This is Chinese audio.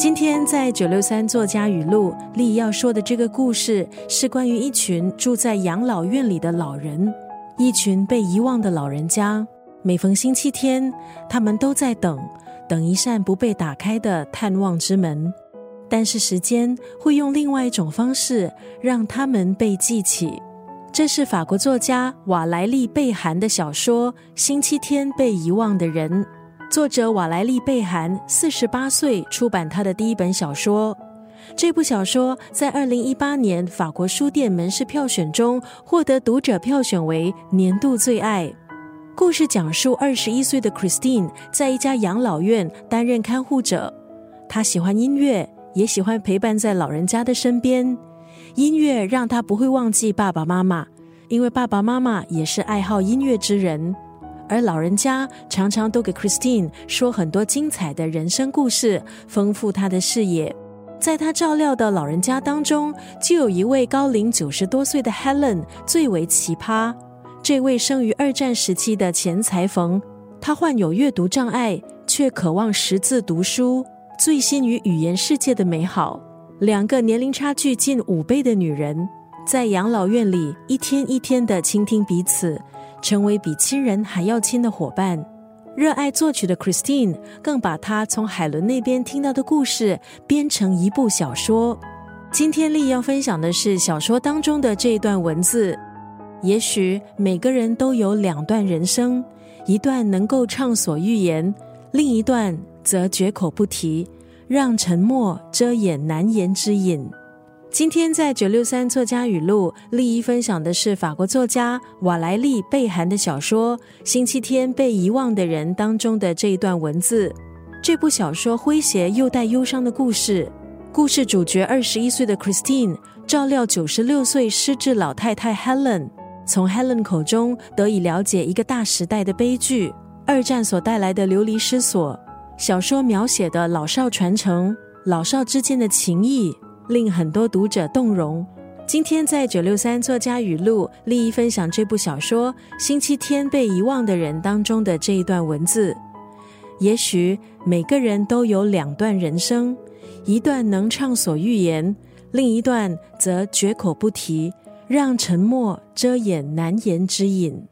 今天在九六三作家语录里要说的这个故事，是关于一群住在养老院里的老人，一群被遗忘的老人家。每逢星期天，他们都在等，等一扇不被打开的探望之门。但是时间会用另外一种方式让他们被记起。这是法国作家瓦莱丽·贝涵的小说《星期天被遗忘的人》。作者瓦莱丽·贝涵四十八岁出版他的第一本小说。这部小说在二零一八年法国书店门市票选中获得读者票选为年度最爱。故事讲述二十一岁的 Christine 在一家养老院担任看护者。她喜欢音乐，也喜欢陪伴在老人家的身边。音乐让他不会忘记爸爸妈妈，因为爸爸妈妈也是爱好音乐之人。而老人家常常都给 Christine 说很多精彩的人生故事，丰富他的视野。在他照料的老人家当中，就有一位高龄九十多岁的 Helen 最为奇葩。这位生于二战时期的前裁缝，他患有阅读障碍，却渴望识字读书，醉心于语言世界的美好。两个年龄差距近五倍的女人，在养老院里一天一天的倾听彼此，成为比亲人还要亲的伙伴。热爱作曲的 Christine 更把她从海伦那边听到的故事编成一部小说。今天丽要分享的是小说当中的这一段文字。也许每个人都有两段人生，一段能够畅所欲言，另一段则绝口不提。让沉默遮掩难言之隐。今天在九六三作家语录，丽一分享的是法国作家瓦莱丽·贝涵的小说《星期天被遗忘的人》当中的这一段文字。这部小说诙谐又带忧伤的故事，故事主角二十一岁的 Christine 照料九十六岁失智老太太 Helen，从 Helen 口中得以了解一个大时代的悲剧——二战所带来的流离失所。小说描写的老少传承、老少之间的情谊，令很多读者动容。今天在九六三作家语录，利益分享这部小说《星期天被遗忘的人》当中的这一段文字。也许每个人都有两段人生，一段能畅所欲言，另一段则绝口不提，让沉默遮掩难言之隐。